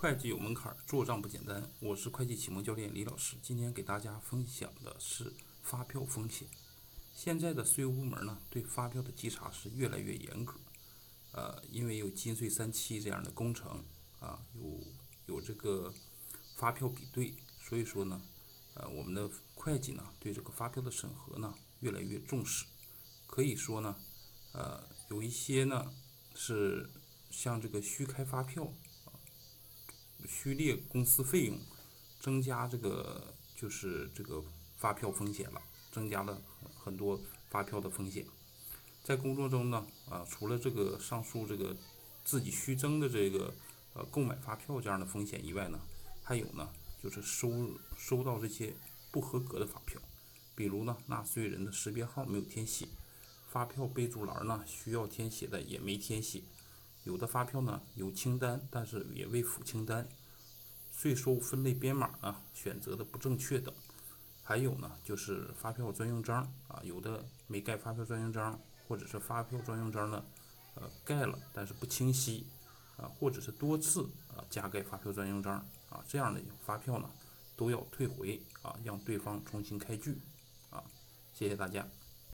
会计有门槛，做账不简单。我是会计启蒙教练李老师，今天给大家分享的是发票风险。现在的税务部门呢，对发票的稽查是越来越严格。呃，因为有金税三期这样的工程啊，有有这个发票比对，所以说呢，呃，我们的会计呢，对这个发票的审核呢，越来越重视。可以说呢，呃，有一些呢是像这个虚开发票。虚列公司费用，增加这个就是这个发票风险了，增加了很多发票的风险。在工作中呢，啊，除了这个上述这个自己虚增的这个呃购买发票这样的风险以外呢，还有呢就是收收到这些不合格的发票，比如呢纳税人的识别号没有填写，发票备注栏呢需要填写的也没填写。有的发票呢有清单，但是也未附清单，税收分类编码呢选择的不正确等，还有呢就是发票专用章啊，有的没盖发票专用章，或者是发票专用章呢，呃盖了但是不清晰啊，或者是多次啊加盖发票专用章啊，这样的发票呢都要退回啊，让对方重新开具啊，谢谢大家。